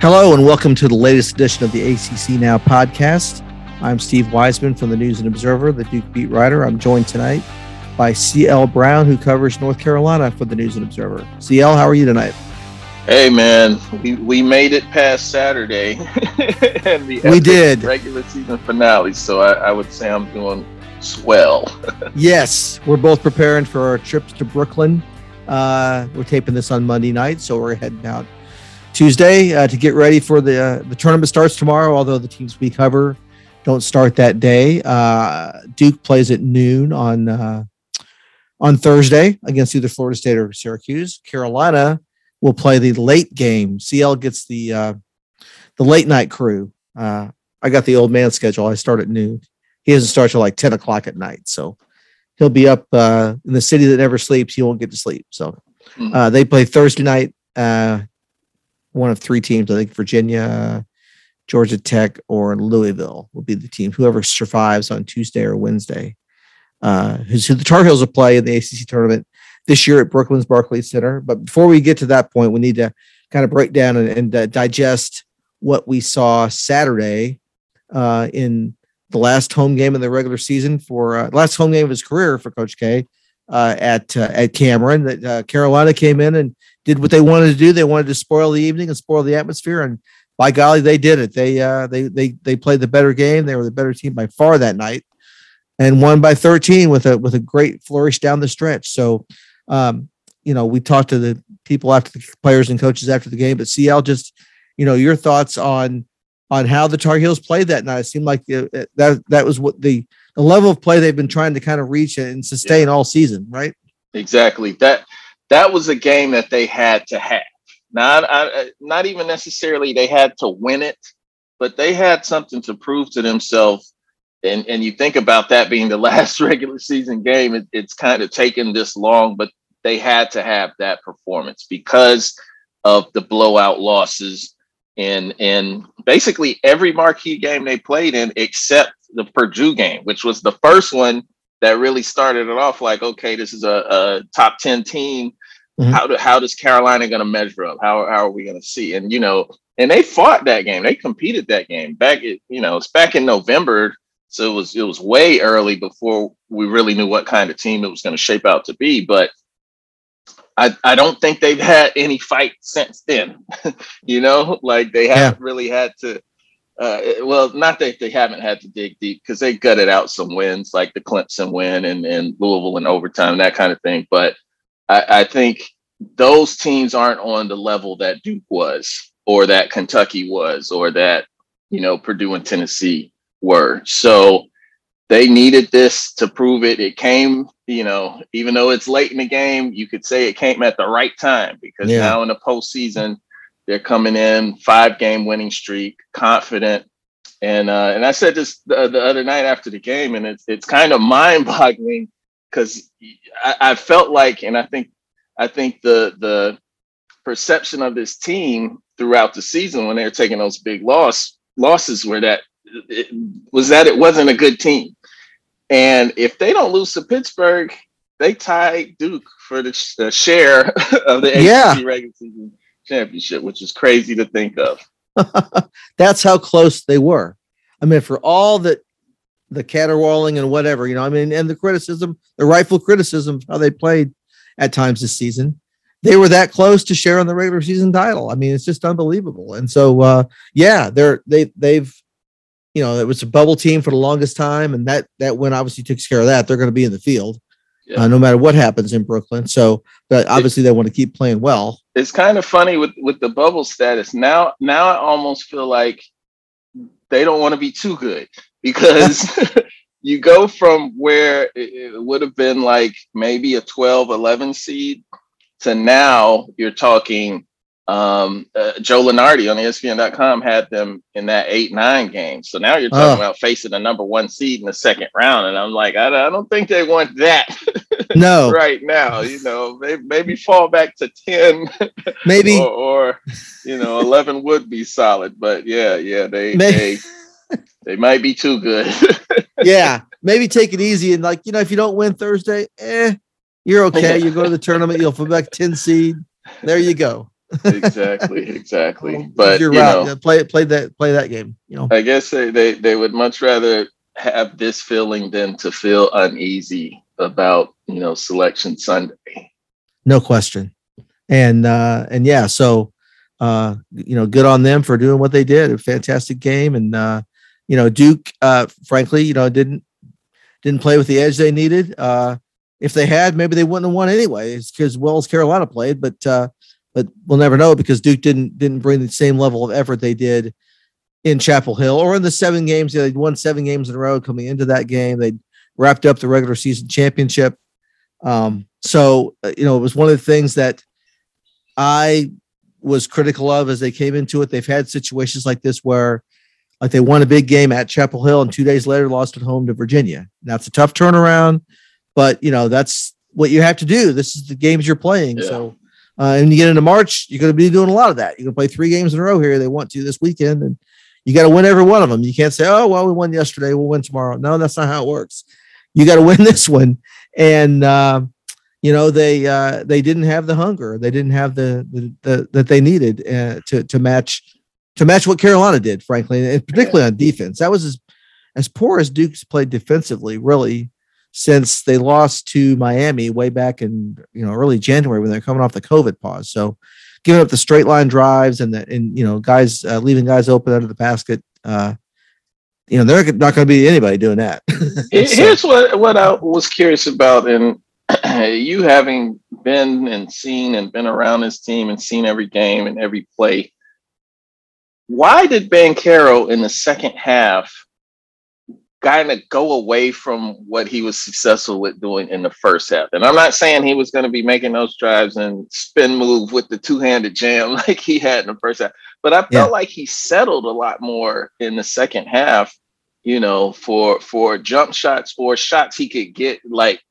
Hello, and welcome to the latest edition of the ACC Now podcast. I'm Steve Wiseman from the News and Observer, the Duke beat writer. I'm joined tonight by CL Brown, who covers North Carolina for the News and Observer. CL, how are you tonight? Hey man, we, we made it past Saturday and the we did regular season finale. So I, I would say I'm doing swell. yes, we're both preparing for our trips to Brooklyn. Uh, we're taping this on Monday night, so we're heading out Tuesday uh, to get ready for the uh, the tournament starts tomorrow. Although the teams we cover don't start that day. Uh, Duke plays at noon on uh, on Thursday against either Florida State or Syracuse. Carolina will play the late game. CL gets the uh, the late night crew. Uh, I got the old man schedule. I start at noon. He doesn't start till like ten o'clock at night, so he'll be up uh, in the city that never sleeps. He won't get to sleep. So hmm. uh, they play Thursday night. One of three teams, I think Virginia, Georgia Tech, or Louisville will be the team. Whoever survives on Tuesday or Wednesday, uh, who's who the Tar Heels will play in the ACC tournament this year at Brooklyn's Barclays Center. But before we get to that point, we need to kind of break down and, and uh, digest what we saw Saturday uh, in the last home game of the regular season for uh, last home game of his career for Coach K uh, at uh, at Cameron. That uh, Carolina came in and did what they wanted to do. They wanted to spoil the evening and spoil the atmosphere, and by golly, they did it. They uh, they they they played the better game. They were the better team by far that night, and won by 13 with a with a great flourish down the stretch. So, um, you know, we talked to the people after the players and coaches after the game, but CL just, you know, your thoughts on on how the Tar Heels played that night. It seemed like uh, that that was what the the level of play they've been trying to kind of reach and sustain yeah. all season, right? Exactly. That that was a game that they had to have. Not I, not even necessarily they had to win it, but they had something to prove to themselves. And and you think about that being the last regular season game, it, it's kind of taken this long, but they had to have that performance because of the blowout losses in in basically every marquee game they played in except the Purdue game, which was the first one that really started it off like, okay, this is a, a top 10 team. Mm-hmm. How do, how does Carolina going to measure up? How, how are we going to see? And, you know, and they fought that game. They competed that game back, at, you know, it's back in November. So it was, it was way early before we really knew what kind of team it was going to shape out to be. But I, I don't think they've had any fight since then. you know, like they haven't yeah. really had to. Uh, well, not that they haven't had to dig deep because they gutted out some wins like the Clemson win and, and Louisville in overtime, that kind of thing. But I, I think those teams aren't on the level that Duke was, or that Kentucky was, or that you know Purdue and Tennessee were. So they needed this to prove it. It came, you know, even though it's late in the game, you could say it came at the right time because yeah. now in the postseason, they're coming in five game winning streak, confident. And uh, and I said this the, the other night after the game, and it's it's kind of mind boggling because I, I felt like, and I think I think the the perception of this team throughout the season when they were taking those big loss losses were that it, was that it wasn't a good team. And if they don't lose to Pittsburgh, they tie Duke for the, the share of the yeah. ACC regular season championship, which is crazy to think of. That's how close they were. I mean, for all that the caterwauling and whatever, you know, I mean, and the criticism, the rightful criticism of how they played at times this season, they were that close to sharing the regular season title. I mean, it's just unbelievable. And so, uh, yeah, they're they they've you know, it was a bubble team for the longest time, and that that win obviously takes care of that. They're going to be in the field, yeah. uh, no matter what happens in Brooklyn. So, but obviously they want to keep playing well. It's kind of funny with with the bubble status now. Now I almost feel like they don't want to be too good because you go from where it would have been like maybe a 12, 11 seed to now you're talking um, uh, Joe Lunardi on ESPN.com had them in that eight nine game. So now you're talking oh. about facing the number one seed in the second round, and I'm like, I, I don't think they want that. No, right now, you know, maybe, maybe fall back to ten, maybe, or, or, you know, eleven would be solid. But yeah, yeah, they maybe. they they might be too good. yeah, maybe take it easy and like you know, if you don't win Thursday, eh, you're okay. You go to the tournament, you'll fall back ten seed. There you go. exactly, exactly. But you're you right. know, play play that play that game. You know, I guess they, they they would much rather have this feeling than to feel uneasy about you know selection Sunday. no question. And uh, and yeah, so uh, you know, good on them for doing what they did. A fantastic game, and uh, you know, Duke, uh, frankly, you know, didn't didn't play with the edge they needed. Uh, if they had, maybe they wouldn't have won anyway. Because well as Carolina played, but uh, but we'll never know because Duke didn't didn't bring the same level of effort they did in Chapel Hill or in the seven games. They'd won seven games in a row coming into that game. They wrapped up the regular season championship. Um, so uh, you know, it was one of the things that I was critical of as they came into it. They've had situations like this where like they won a big game at Chapel Hill and two days later lost at home to Virginia. Now it's a tough turnaround, but you know, that's what you have to do. This is the games you're playing. Yeah. So uh, and you get into March, you're going to be doing a lot of that. You're going to play three games in a row here. They want to this weekend, and you got to win every one of them. You can't say, "Oh, well, we won yesterday, we'll win tomorrow." No, that's not how it works. You got to win this one, and uh, you know they uh, they didn't have the hunger, they didn't have the the, the that they needed uh, to to match to match what Carolina did, frankly, and particularly on defense. That was as as poor as Duke's played defensively, really since they lost to Miami way back in you know early January when they're coming off the COVID pause. So giving up the straight line drives and the and you know guys uh, leaving guys open under the basket. Uh, you know they're not going to be anybody doing that. So- Here's what what I was curious about, and you having been and seen and been around this team and seen every game and every play. Why did Banchero in the second half kind of go away from what he was successful with doing in the first half? And I'm not saying he was going to be making those drives and spin move with the two-handed jam like he had in the first half, but I felt Yeah. like he settled a lot more in the second half you know, for for jump shots or shots he could get like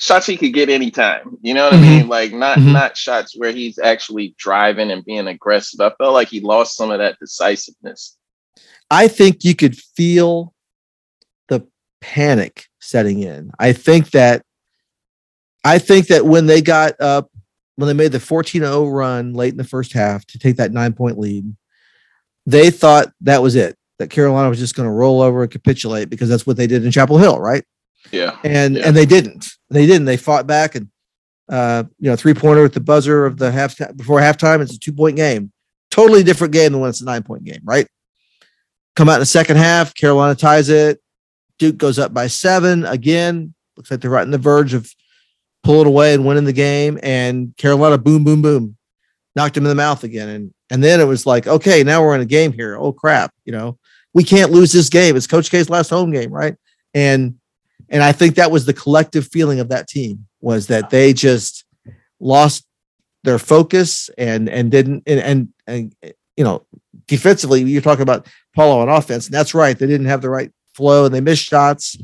shots he could get anytime. You know what Mhm. I mean? Like not Mhm. not shots where he's actually driving and being aggressive. I felt like he lost some of that decisiveness. I think you could feel the panic setting in. I think that I think that when they got up, when they made the 14-0 run late in the first half to take that nine point lead, they thought that was it. That Carolina was just going to roll over and capitulate because that's what they did in Chapel Hill, right? Yeah. And Yeah. and they didn't. They didn't. They fought back and uh, you know, three pointer at the buzzer of the half before halftime. It's a two point game. Totally different game than when it's a nine point game, right? Come out in the second half, Carolina ties it. Duke goes up by seven again. Looks like they're right on the verge of pulling away and winning the game. And Carolina, boom, boom, boom, knocked him in the mouth again. And and then it was like, okay, now we're in a game here. Oh crap, you know, we can't lose this game. It's Coach K's last home game, right? And and I think that was the collective feeling of that team was that they just lost their focus and and didn't and and, and you know defensively you're talking about Paolo on offense and that's right they didn't have the right flow and they missed shots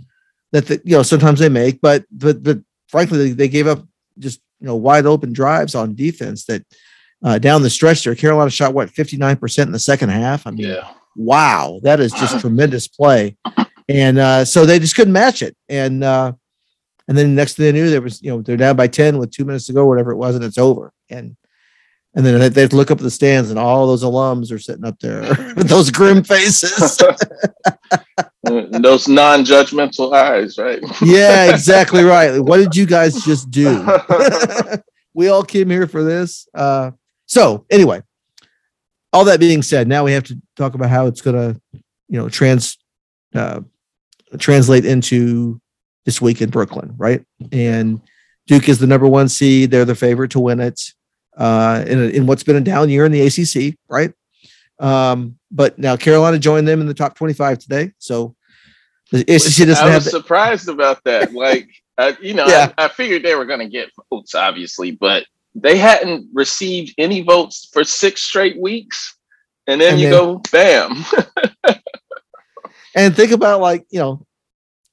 that the, you know sometimes they make but but but frankly they, gave up just you know wide open drives on defense that uh, down the stretch there Carolina shot what 59% in the second half I mean Yeah. wow, that is just tremendous play. And uh, so they just couldn't match it. And uh, and then next thing they knew, there was you know they're down by ten with two minutes to go, whatever it was, and it's over. And and then they, look up at the stands, and all those alums are sitting up there with those grim faces. Those non-judgmental eyes, right? yeah, exactly right. What did you guys just do? we all came here for this. Uh, so anyway, all that being said, now we have to talk about how it's going to, you know, trans uh, translate into this week in Brooklyn, right? And Duke is the number one seed; they're the favorite to win it. Uh, in, in what's been a down year in the ACC, right? Um, but now Carolina joined them in the top twenty-five today, so the ACC doesn't I have. was surprised about that. Like, I, you know, Yeah. I, I figured they were going to get votes, obviously, but they hadn't received any votes for six straight weeks. And then And you then- go, bam. And think about like, you know,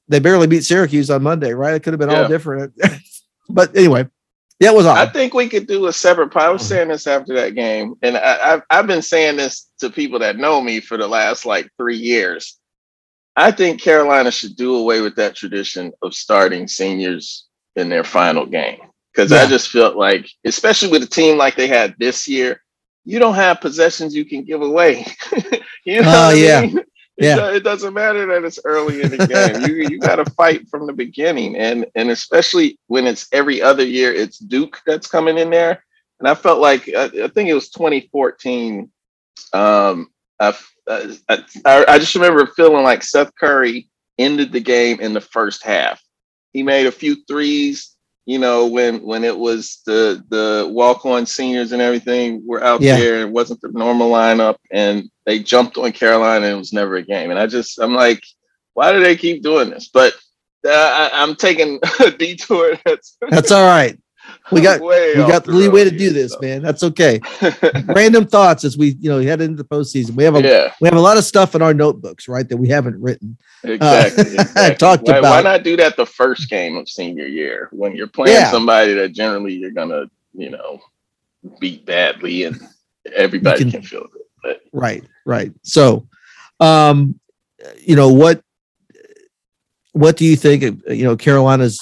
they barely beat Syracuse on Monday, right? It could have been all different. but anyway, yeah, it was I think we could do a separate. I was mm. saying this after that game, and I, I've I've been saying this to people that know me for the last like three years. I think Carolina should do away with that tradition of starting seniors in their final game because I just felt like, especially with a team like they had this year, you don't have possessions you can give away. you know oh yeah. Mean? Yeah. you can give away. you know yeah. Mean? yeah. It, it, doesn't matter that it's early in the game. you you got to fight from the beginning, and and especially when it's every other year, it's Duke that's coming in there. And I felt like I, I think it was 2014. Um, I, I I just remember feeling like Seth Curry ended the game in the first half. He made a few threes you know, when when it was the the walk on seniors and everything were out yeah. there and it wasn't the normal lineup and they jumped on Carolina and it was never a game. And I just I'm like, why do they keep doing this? But uh, I, am taking a detour. That's that's all right. We got we got the leeway to do this, man. That's okay. Random thoughts as we you know head into the postseason. We have a yeah. we have a lot of stuff in our notebooks, right, that we haven't written. Exactly. Uh, exactly. talked why, about. Why not do that the first game of senior year when you're playing yeah. somebody that generally you're gonna you know beat badly and everybody can, can, feel it. But. Right. Right. So, um, you know what what do you think? You know Carolina's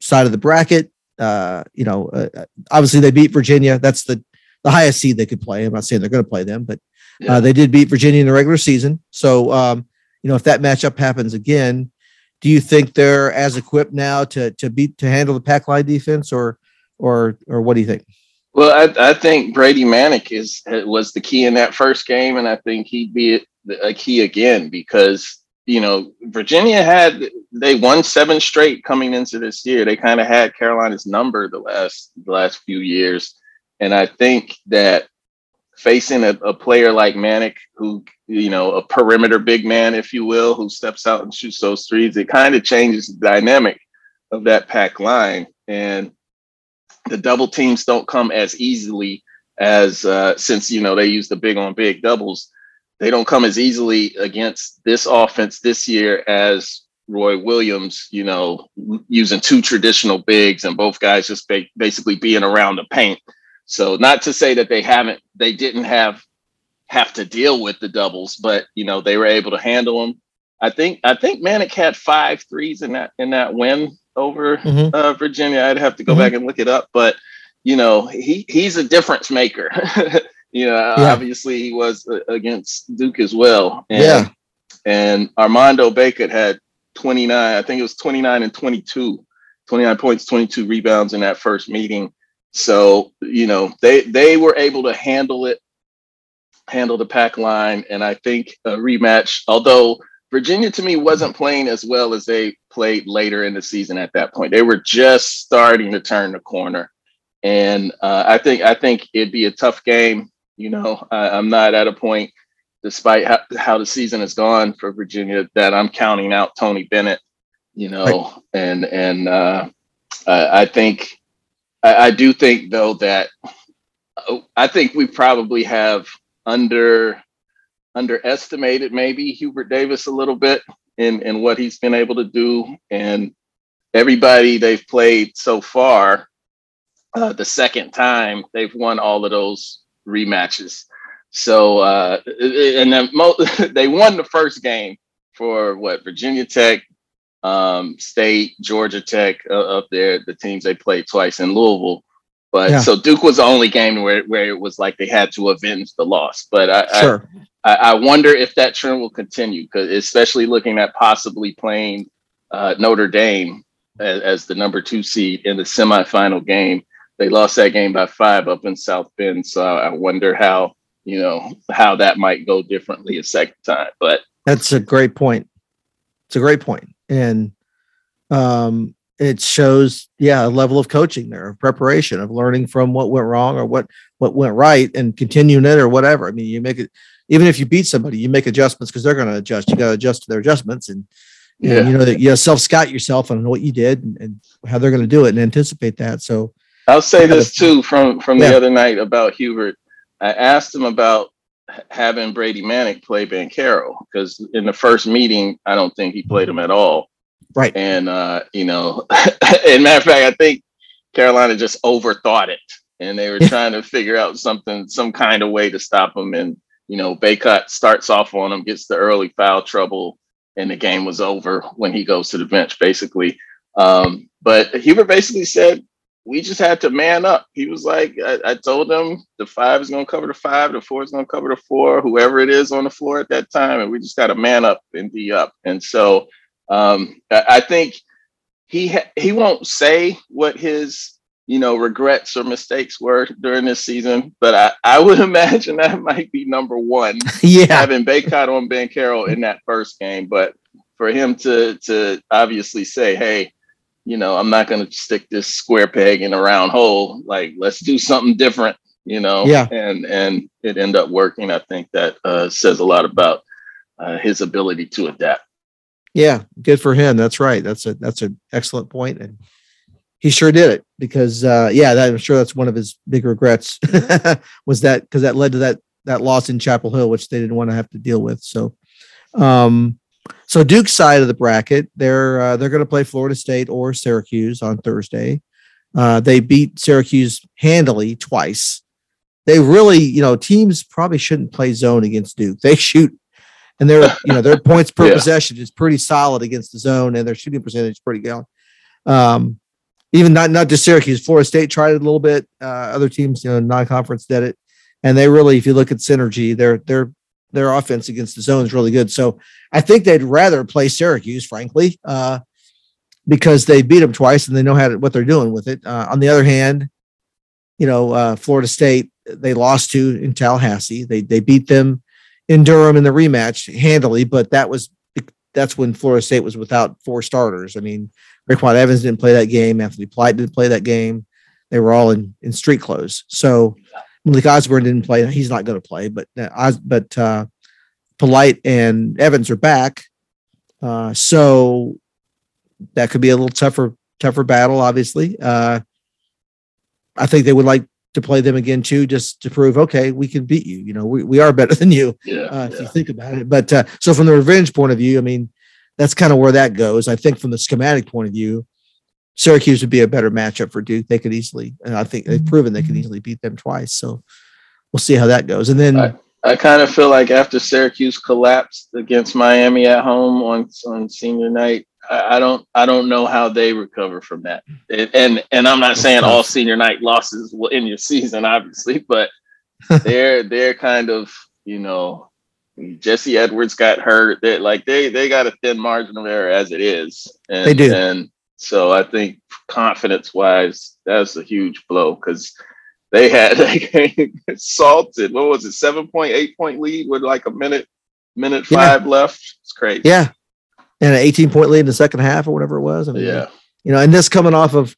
side of the bracket uh, you know, uh, uh, obviously they beat Virginia. That's the the highest seed they could play. I'm not saying they're going to play them, but uh, they did beat Virginia in the regular season. So, um, you know, if that matchup happens again, do you think they're as equipped now to to beat to handle the pack line defense, or or or what do you think? Well, I, I think Brady Manek is was the key in that first game, and I think he'd be a key again because you know, Virginia had they won seven straight coming into this year. They kind of had Carolina's number the last the last few years, and I think that facing a, a player like Manek, who you know, a perimeter big man, if you will, who steps out and shoots those threes, it kind of changes the dynamic of that pack line, and the double teams don't come as easily as uh, since you know they use the big on big doubles they don't come as easily against this offense this year as Roy Williams, you know, using two traditional bigs and both guys just ba- basically being around the paint. So not to say that they haven't, they didn't have have to deal with the doubles, but you know they were able to handle them. I think I think Manek had five threes in that in that win over mm-hmm. uh, Virginia. I'd have to go mm-hmm. back and look it up, but you know he he's a difference maker. You know, yeah. obviously he was uh, against Duke as well. And, yeah. And Armando Bacot had 29, I think it was 29 and 22, 29 points, 22 rebounds in that first meeting. So, you know, they they were able to handle it, handle the pack line. And I think a rematch, although Virginia to me wasn't playing as well as they played later in the season at that point. They were just starting to turn the corner. And uh, I think I think it'd be a tough game. You know, I, am not at a point, despite how, how the season has gone for Virginia, that I'm counting out Tony Bennett. You know, right. and and uh, I, I think I, I do think though that oh, I think we probably have under underestimated maybe Hubert Davis a little bit in in what he's been able to do and everybody they've played so far uh, the second time they've won all of those rematches. So uh, and then mo- they won the first game for what Virginia Tech, um, State, Georgia Tech uh, up there, the teams they played twice in Louisville. But yeah. so Duke was the only game where, where it was like they had to avenge the loss. But I, sure. I, I wonder if that trend will continue, because especially looking at possibly playing uh, Notre Dame as, as, the number two seed in the semifinal game they lost that game by five up in South Bend. So I wonder how you know how that might go differently a second time. But that's a great point. It's a great point, and um, it shows yeah a level of coaching there, of preparation, of learning from what went wrong or what what went right, and continuing it or whatever. I mean, you make it even if you beat somebody, you make adjustments because they're going to adjust. You got to adjust to their adjustments and. Yeah. you know that you self scout yourself on what you did and, and how they're going to do it and anticipate that. So I'll say this too from from the other night about Hubert. I asked him about having Brady Manek play Banchero because in the first meeting, I don't think he played him at all. Right. And uh, you know, and matter of fact, I think Carolina just overthought it, and they were trying to figure out something, some kind of way to stop him. And you know, Bacot starts off on him, gets the early foul trouble, and the game was over when he goes to the bench, basically. Um, but Hubert basically said we just had to man up. He was like, I, I told them the five is going to cover the five, the four is going to cover the four, whoever it is on the floor at that time, and we just got to man up and be up. And so um, I, I think he ha- he won't say what his you know regrets or mistakes were during this season, but I, I would imagine that might be number one. yeah, having Bacot on Banchero in that first game, but for him to to obviously say, hey you know, I'm not going to stick this square peg in a round hole. Like, let's do something different, you know? Yeah. And, and it ended up working. I think that uh, says a lot about uh, his ability to adapt. Yeah. Good for him. That's right. That's a, that's an excellent point. And he sure did it because, uh, yeah, that, I'm sure that's one of his big regrets was that because that led to that, that loss in Chapel Hill, which they didn't want to have to deal with. So, um, so Duke's side of the bracket, they're uh, they're going to play Florida State or Syracuse on Thursday. Uh, they beat Syracuse handily twice. They really, you know, teams probably shouldn't play zone against Duke. They shoot, and their you know their points per yeah. possession is pretty solid against the zone, and their shooting percentage is pretty good. Um, even not not just Syracuse, Florida State tried it a little bit. Uh, other teams, you know, non-conference did it, and they really, if you look at synergy, they're they're their offense against the zone is really good. So I think they'd rather play Syracuse, frankly, uh, because they beat them twice and they know how to, what they're doing with it. Uh, on the other hand, you know, uh, Florida State they lost to in Tallahassee. They they beat them in Durham in the rematch handily, but that was that's when Florida State was without four starters. I mean, RayQuan Evans didn't play that game. Anthony Polite didn't play that game. They were all in in street clothes. So Malik Osborne didn't play. He's not going to play, but uh, but uh, Polite and Evans are back, uh, so that could be a little tougher tougher battle. Obviously, uh, I think they would like to play them again too, just to prove okay, we can beat you. You know, we, we are better than you. Yeah, uh, if you think about it. But uh, so from the revenge point of view, I mean, that's kind of where that goes. I think from the schematic point of view, Syracuse would be a better matchup for Duke. They could easily, and I think they've proven they can mm-hmm. easily beat them twice. So we'll see how that goes. And then I, I kind of feel like after Syracuse collapsed against Miami at home on on senior night, I, I don't I don't know how they recover from that. It, and and I'm not saying all senior night losses will end your season, obviously, but they're they're kind of you know Jesse Edwards got hurt. That like they they got a thin margin of error as it is. And, they do. And so I think confidence wise, that's a huge blow because they had like salted. What was it? Seven point, eight point lead with like a minute, minute five yeah. left. It's crazy. Yeah. And an 18 point lead in the second half or whatever it was. I mean, yeah. You know, and this coming off of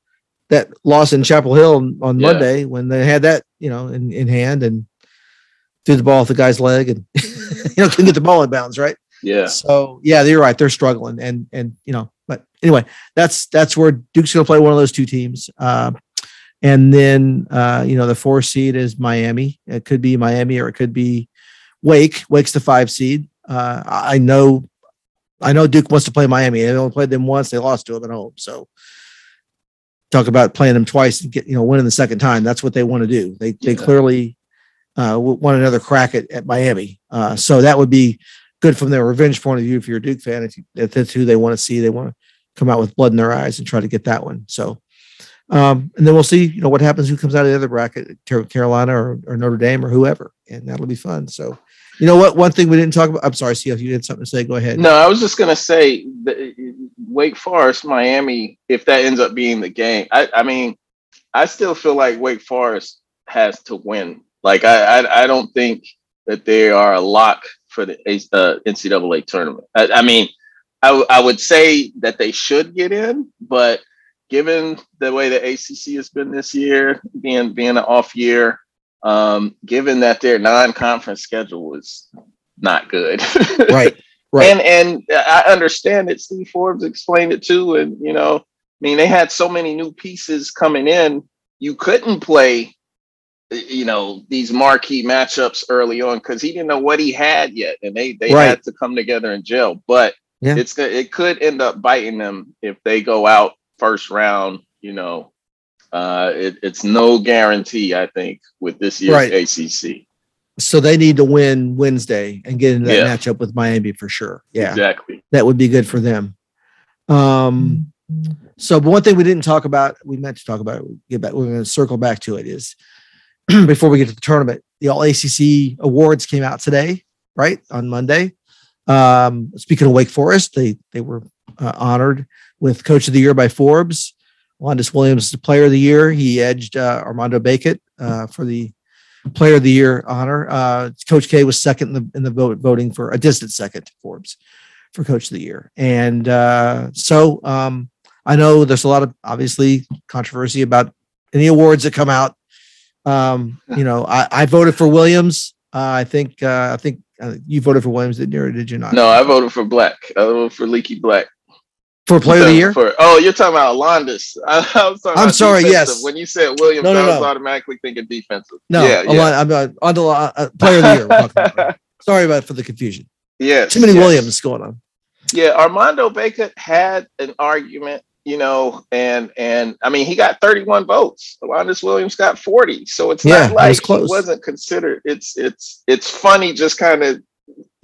that loss in Chapel Hill on yeah. Monday when they had that, you know, in, in hand and threw the ball off the guy's leg and you know couldn't get the ball in bounds, right? Yeah. So yeah, you're right. They're struggling, and and you know, but anyway, that's that's where Duke's going to play one of those two teams. Uh, and then uh, you know the four seed is Miami. It could be Miami or it could be Wake. Wake's the five seed. Uh, I know, I know Duke wants to play Miami. They only played them once. They lost to them at home. So talk about playing them twice and get you know winning the second time. That's what they want to do. They they clearly uh, want another crack at, at Miami. Uh, so that would be good from their revenge point of view. If you're a Duke fan, if, you, if that's who they want to see, they want to come out with blood in their eyes and try to get that one. So, um, and then we'll see, you know, what happens, who comes out of the other bracket, Carolina or, or Notre Dame or whoever, and that'll be fun. So, you know what? One thing we didn't talk about. I'm sorry, if you had something to say. Go ahead. No, I was just gonna say Wake Forest, Miami. If that ends up being the game, I, I mean, I still feel like Wake Forest has to win. Like I, I, I don't think that they are a lock for the uh, NCAA tournament. I, I mean, I, w- I would say that they should get in, but given the way the ACC has been this year, being being an off year, um, given that their non-conference schedule was not good, right? Right. And and I understand that Steve Forbes explained it too, and you know, I mean, they had so many new pieces coming in, you couldn't play you know these marquee matchups early on because he didn't know what he had yet, and they they right. had to come together in jail. But yeah. it's it could end up biting them if they go out first round. You know, uh, it, it's no guarantee. I think with this year's right. ACC. So they need to win Wednesday and get into that yeah. matchup with Miami for sure. Yeah, exactly. That would be good for them. Um, So, but one thing we didn't talk about, we meant to talk about, we get back, we're going to circle back to it is before we get to the tournament, the All ACC awards came out today, right on Monday. Um, speaking of Wake Forest, they they were uh, honored with Coach of the Year by Forbes. Alondes Williams, is the Player of the Year, he edged uh, Armando Bacot uh, for the Player of the Year honor. Uh, Coach K was second in the in the vote, voting for a distant second to Forbes for Coach of the Year, and uh, so um, I know there's a lot of obviously controversy about any awards that come out. Um, you know, I, I voted for Williams. Uh, I think uh, I think uh, you voted for Williams, didn't you, or did you not? No, I voted for Black. I voted for Leaky Black. For Player of the Year? For, oh, you're talking about Alondes. I, was talking I'm sorry, defensive. yes. When you said Williams, No, no, I was no. automatically thinking defensive. No, Yeah, Alon- yeah. I'm uh, on the uh, Player of the Year. Sorry about for the confusion. yes. Too many yes. Williams going on. Yeah, Armando Bacot had an argument, you know, and and I mean he got 31 votes. Alondes Williams got 40. So it's Yeah, not it like was he wasn't considered. It's it's it's funny just kind of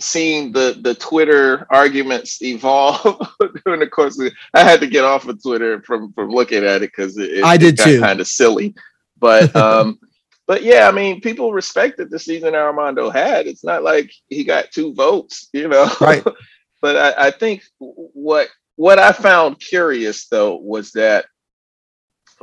seeing the the Twitter arguments evolve during the course of I had to get off of Twitter from from looking at it because it, it, I did got too. kind of silly. But um but yeah, I mean people respected the season Armando had. It's not like he got two votes, you know. Right. but I, I think what what I found curious though was that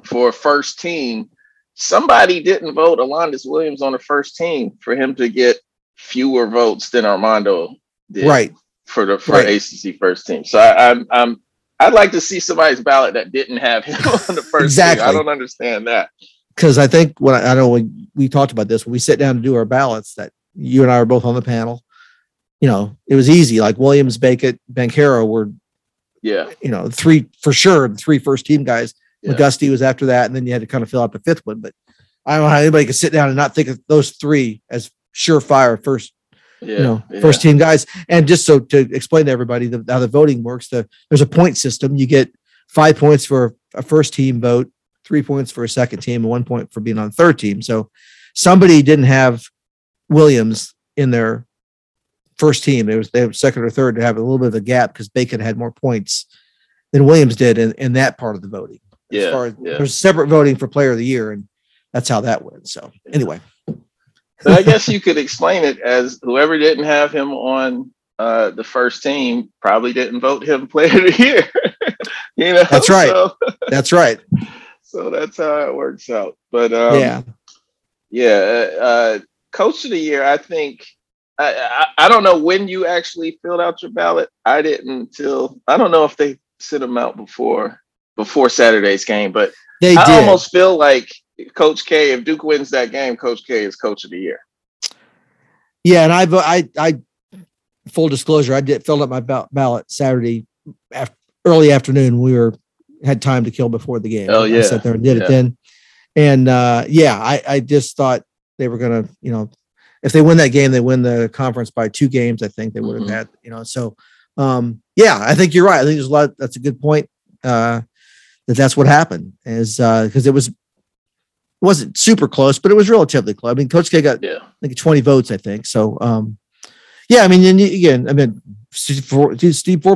for a first team, somebody didn't vote Alondes Williams on the first team for him to get fewer votes than Armando did Right. for the for Right. ACC first team. So I, I'm I'm I'd like to see somebody's ballot that didn't have him on the first Exactly. team. I don't understand that. Because I think when I, I know when we talked about this, when we sit down to do our ballots, that you and I were both on the panel, you know, it was easy. Like Williams, Bacot, Banchero were, Yeah. you know, three for sure, the three first team guys. Yeah. McGusty was after that, and then you had to kind of fill out the fifth one. But I don't know how anybody could sit down and not think of those three as surefire first Yeah. you know yeah. first team guys and just so to explain to everybody the, how the voting works the there's a point system you get five points for a first team vote three points for a second team and one point for being on third team so somebody didn't have williams in their first team it was they were second or third to have a little bit of a gap because Bacot had more points than williams did in, in that part of the voting as Yeah, far as yeah. there's separate voting for player of the year and that's how that went so anyway I guess you could explain it as whoever didn't have him on uh, the first team probably didn't vote him player of the year. you know, That's right. So, that's right so that's how it works out. But um, yeah yeah, uh, uh, coach of the year. I think I, I I don't know when you actually filled out your ballot. I didn't until I don't know if they sent them out before before Saturday's game, but they I did almost feel like Coach K. If Duke wins that game, Coach K is coach of the year. Yeah, and I I I full disclosure, I did filled up my ballot Saturday af- early afternoon. We were had time to kill before the game. Oh, I yeah, sat there and did yeah. it then, and uh, yeah, I I just thought they were gonna, you know, if they win that game, they win the conference by two games. I think they would have Mhm. had, you know. So, um, yeah, I think you're right. I think there's a lot. That's a good point. Uh, that that's what happened is because it was. It wasn't super close, but it was relatively close. I mean, Coach K got Yeah. I think 20 votes, I think. So, um, yeah, I mean, and again, I mean, Steve Forbes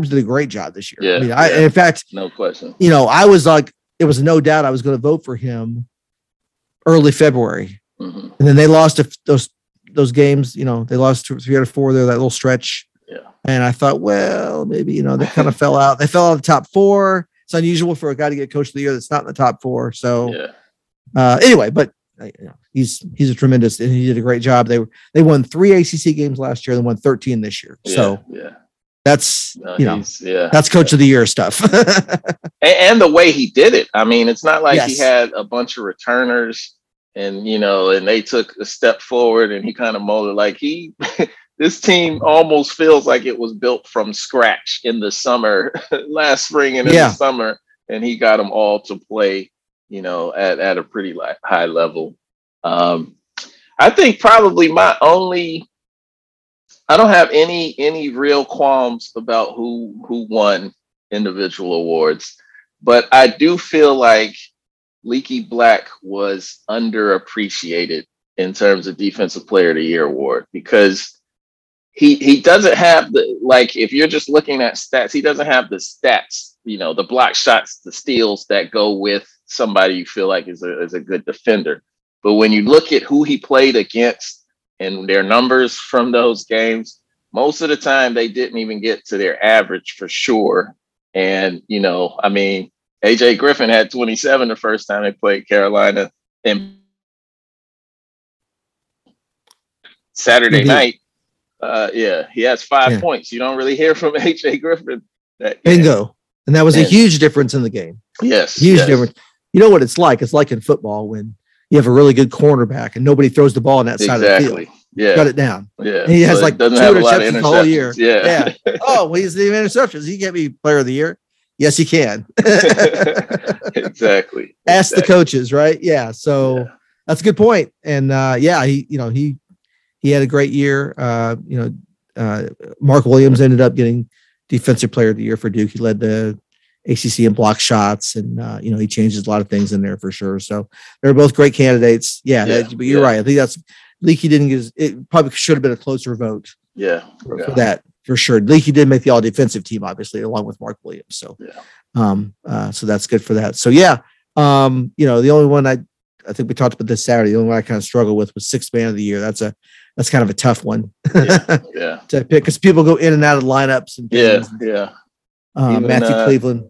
did a great job this year. Yeah, I mean, I, yeah. in fact, No question. you know, I was like, it was no doubt I was going to vote for him early February, Mhm. and then they lost a, those those games. You know, they lost two- three out of four there that little stretch, Yeah. and I thought, well, maybe you know they kind of fell out. They fell out of the top four. It's unusual for a guy to get Coach of the Year that's not in the top four. So Yeah. uh, anyway, but uh, you know, he's he's a tremendous and he did a great job. They were they won three ACC games last year. and won 13 this year. So yeah. that's No, you know yeah. that's coach of the year stuff. and, and the way he did it. I mean, it's not like he had a bunch of returners and you know, and they took a step forward and he kind of molded like he this team almost feels like it was built from scratch in the summer, last spring and in Yeah. the summer, and he got them all to play, you know, at, at a pretty high level. Um, I think probably my only I don't have any any real qualms about who who won individual awards, but I do feel like Leaky Black was underappreciated in terms of Defensive Player of the Year award because he he doesn't have the like if you're just looking at stats, he doesn't have the stats, you know, the block shots, the steals that go with somebody you feel like is a is a good defender. But when you look at who he played against and their numbers from those games, most of the time they didn't even get to their average for sure. And you know, I mean, AJ Griffin had 27 the first time they played Carolina, and Saturday night, uh, yeah, he has five Yeah. points. You don't really hear from AJ Griffin. That game. Bingo. And that was a huge difference in the game. Yes, Huge yes. difference. You know what it's like? It's like in football when you have a really good cornerback and nobody throws the ball on that side of the field. Yeah. Cut it down. Yeah. And he has So like two have a lot of interceptions the whole year. interceptions. Yeah. Oh, well, he's the interceptions. He can't be player of the year. Yes, he can. exactly. Ask the coaches, right? Yeah. So Yeah. that's a good point. And uh, yeah, he, you know, he he had a great year. Uh, you know, uh, Mark Williams ended up getting defensive player of the year for Duke. He led the ACC in block shots, and uh, you know he changes a lot of things in there for sure. So they're both great candidates. Yeah, Yeah, that- but you're yeah. right. I think that's Leaky didn't get. his- It probably should have been a closer vote Yeah. for, yeah. for that for sure. Leaky did make the all defensive team, obviously, along with Mark Williams. So, Yeah. um, uh, so that's good for that. So yeah, um, you know, the only one I I think we talked about this Saturday. The only one I kind of struggled with was sixth man of the year. That's a that's kind of a tough one Yeah. Yeah. to pick because people go in and out of lineups and Yeah. things. Yeah. Uh, Even, Matthew uh, Cleveland.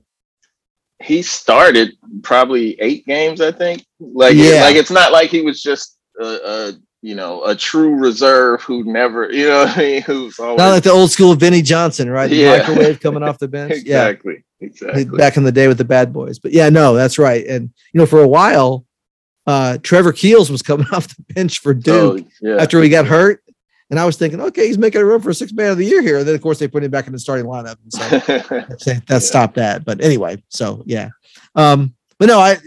He started probably eight games, I think. Like, Yeah. like it's not like he was just a, a you know a true reserve who never, you know, what I mean, who's always Not like the old school Vinny Johnson, right? The Yeah. microwave coming off the bench. Yeah. exactly, exactly. back in the day with the bad boys. But yeah, no, that's right. And you know, for a while, uh, Trevor Keels was coming off the bench for Duke So, yeah. after he got hurt. And I was thinking, okay, he's making a run for six man of the year here. And then of course they put him back in the starting lineup. And so that Yeah. stopped that. But anyway, so yeah. Um, but no, I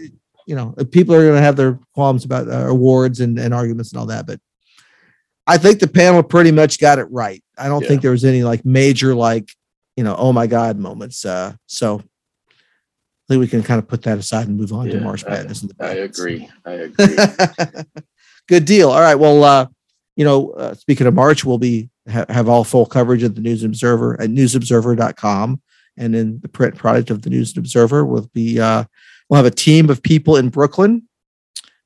you know, people are gonna have their qualms about uh, awards and, and arguments and all that, but I think the panel pretty much got it right. I don't Yeah. think there was any like major like, you know, oh my God moments. Uh so I think we can kind of put that aside and move on to Yeah, March I- Madness. and the I agree. I agree. Good deal. All right. Well, uh, you know, uh, speaking of March, we'll be ha- have all full coverage of the News Observer at newsobserver.com. And then the print product of the News Observer will be, uh, we'll have a team of people in Brooklyn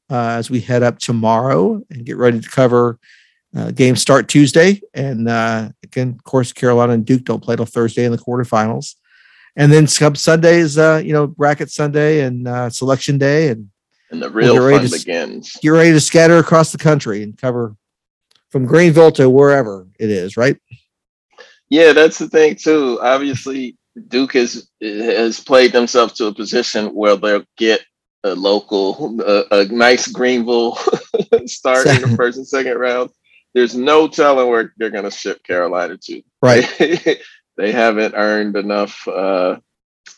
uh, as we head up tomorrow and get ready to cover uh, games start Tuesday. And uh, again, of course, Carolina and Duke don't play till Thursday in the quarterfinals. And then some Sundays, uh, you know, bracket Sunday and uh, selection day and And the real ready fun to begins. get ready to scatter across the country and cover from Greenville to wherever it is, right? Yeah, that's the thing too. Obviously, Duke has has played themselves to a position where they'll get a local, a, a nice Greenville start in the first and second round. There's no telling where they're going to ship Carolina to. Right. they haven't earned enough. Uh,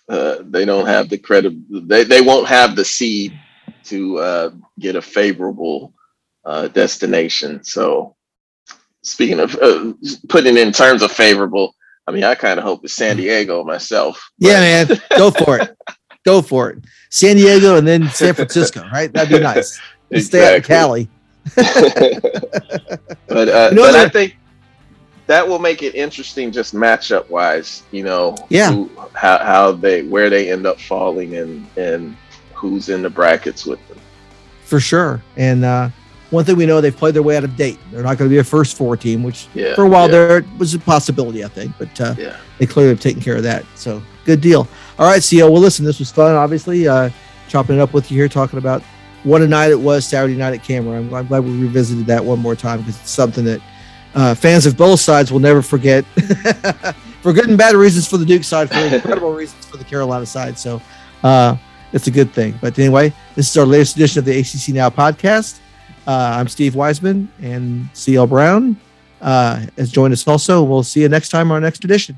uh, they don't have the credit. They they won't have the seed to uh, get a favorable uh, destination. So, speaking of uh, putting in terms of favorable, I mean, I kind of hope it's San Diego myself. Yeah, man. Go for it. Go for it. San Diego and then San Francisco, right? That'd be nice. Just Stay out in Cali. but uh, You know, but I think that will make it interesting, just matchup wise. You know, Yeah. who, how how they where they end up falling and and who's in the brackets with them. For sure. And uh, one thing we know, they've played their way out of date. They're not going to be a first four team, which Yeah, for a while yeah, there was a possibility, I think. But uh, Yeah. they clearly have taken care of that. So good deal. All right, CL. Well, listen, this was fun. Obviously, uh, chopping it up with you here, talking about what a night it was Saturday night at Cameron. I'm, I'm glad we revisited that one more time because it's something that uh, fans of both sides will never forget. for good and bad reasons for the Duke side, for incredible reasons for the Carolina side. So uh, it's a good thing. But anyway, this is our latest edition of the ACC Now podcast. Uh, I'm Steve Wiseman, and CL Brown uh, has joined us also. We'll see you next time on our next edition.